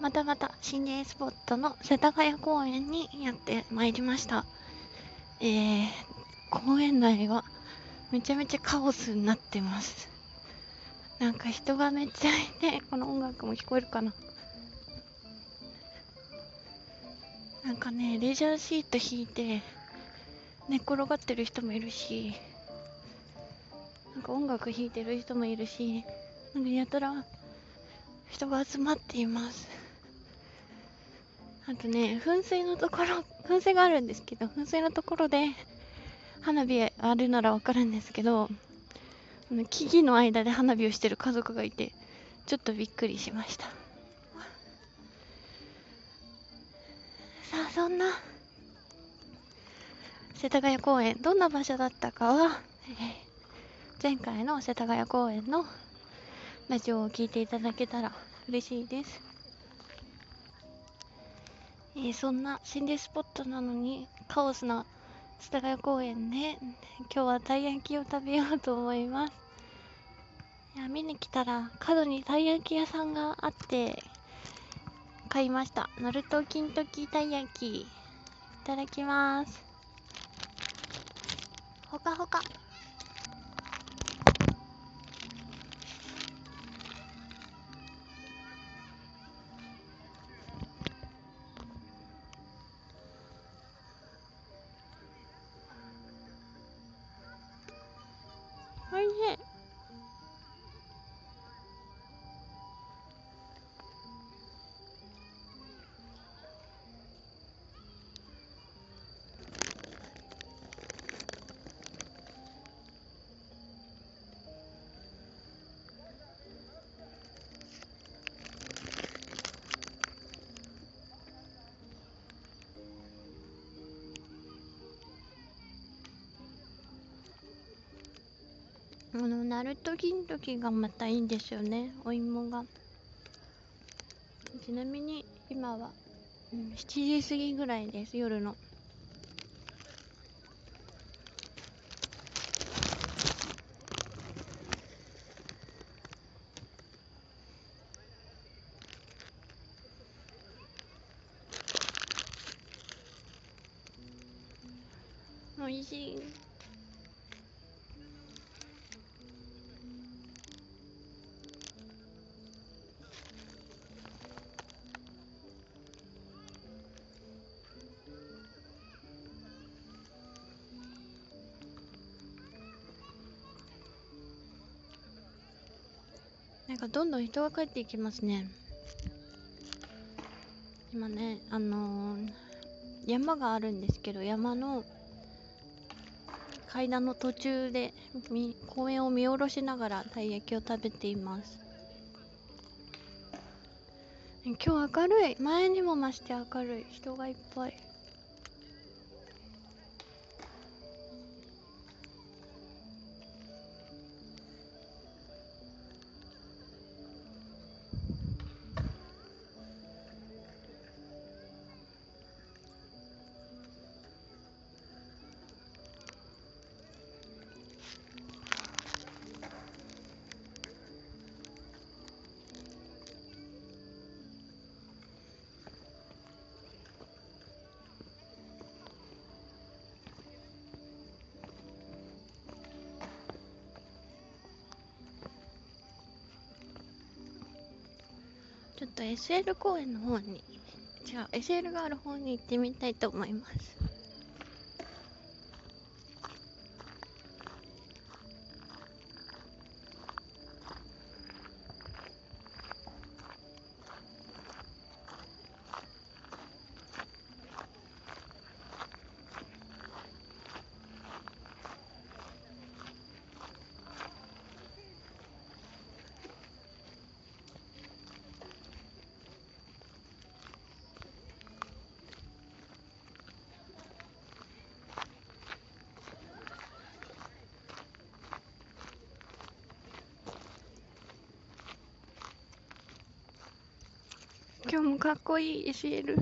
またまた心霊スポットの世田谷公園にやってまいりました。えー、公園内はめちゃめちゃカオスになってます。なんか人がめっちゃいて、この音楽も聞こえるかな。なんかね、レジャーシート引いて寝転がってる人もいるし、なんか音楽弾いてる人もいるし、なんかやたら人が集まっています。あとね、噴水のところ、噴水があるんですけど、噴水のところで花火あるならわかるんですけど、木々の間で花火をしてる家族がいて、ちょっとびっくりしました。さあ、そんな、世田谷公園、どんな場所だったかは、前回の世田谷公園のラジオを聞いていただけたら嬉しいです。えー、そんな心霊スポットなのにカオスな世田谷公園で今日はたい焼きを食べようと思います。いや見に来たら角にたい焼き屋さんがあって買いました。ナルト金時たい焼き。いただきます。ほかほか。あの、ナルト銀時がまたいいんですよね、お芋が。ちなみに、今は、うん、7時過ぎぐらいです、夜の。おいしい。なんかどんどん人が帰っていきますね。今ねあのー、山があるんですけど山の階段の途中で公園を見下ろしながらたい焼きを食べています。今日明るい。前にも増して明るい。人がいっぱい。ちょっと SL 公園の方に違う SL がある方に行ってみたいと思います。今日もかっこいい SL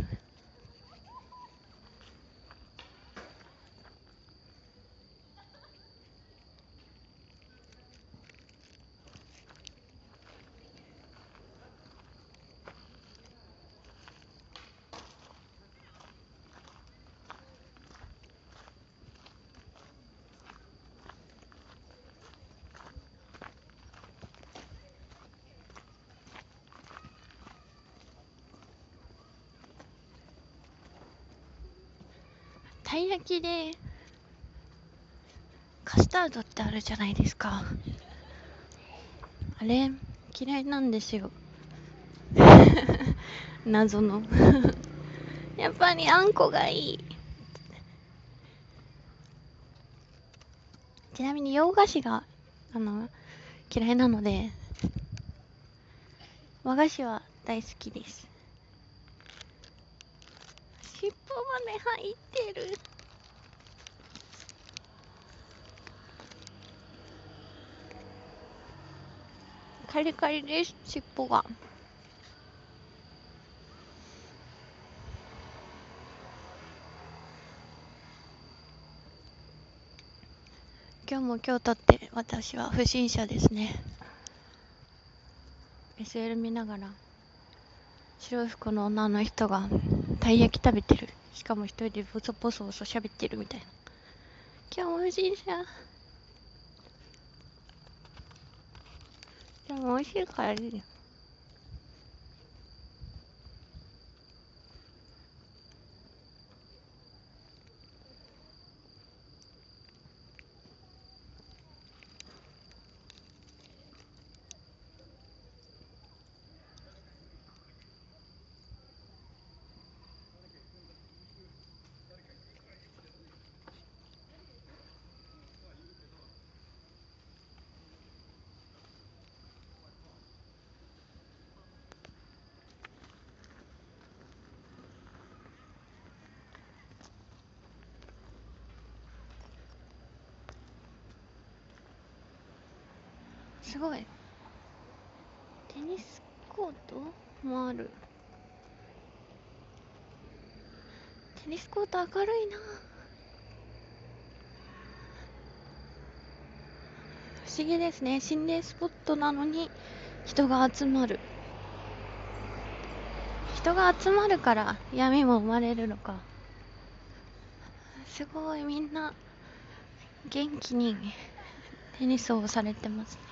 たい焼きでカスタードってあるじゃないですか。あれ嫌いなんですよ。謎の。やっぱりあんこがいい。ちなみに洋菓子があの嫌いなので和菓子は大好きです。尻尾まで入ってる。カリカリです尻尾が。今日も今日とって私は不審者ですね。SL 見ながら白い服の女の人が。たい焼き食べてる。しかも一人でボソボソボソ喋ってるみたいな。今日も不審者でも美味しいからいいよ。すごい。テニスコート？もある。テニスコート明るいな。不思議ですね。心霊スポットなのに人が集まる。人が集まるから闇も生まれるのか。すごい。みんな元気にテニスをされてます。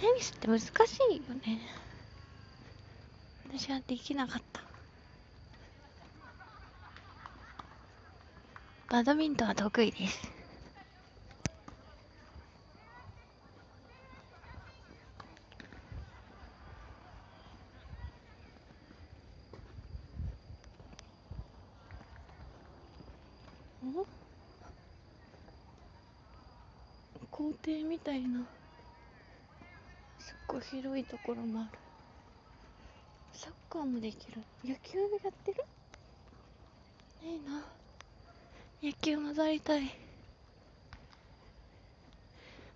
テニスって難しいよね。私はできなかった。バドミントンは得意です。お校庭みたいな。すっごい広いところもある。サッカーもできる。野球やってる？いいな。野球混ざりたい。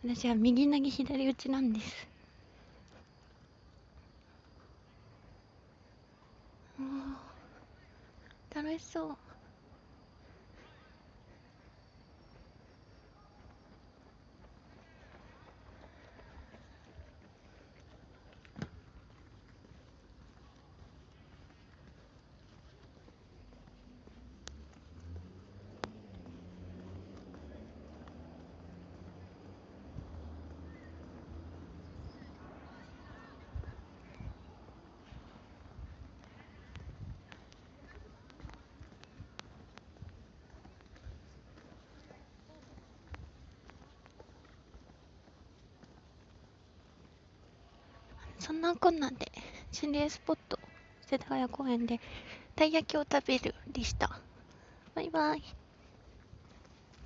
私は右投げ左打ちなんです。おー。楽しそう。そんなこんなんで心霊スポット世田谷公園でたい焼きを食べるでした。バイバイ。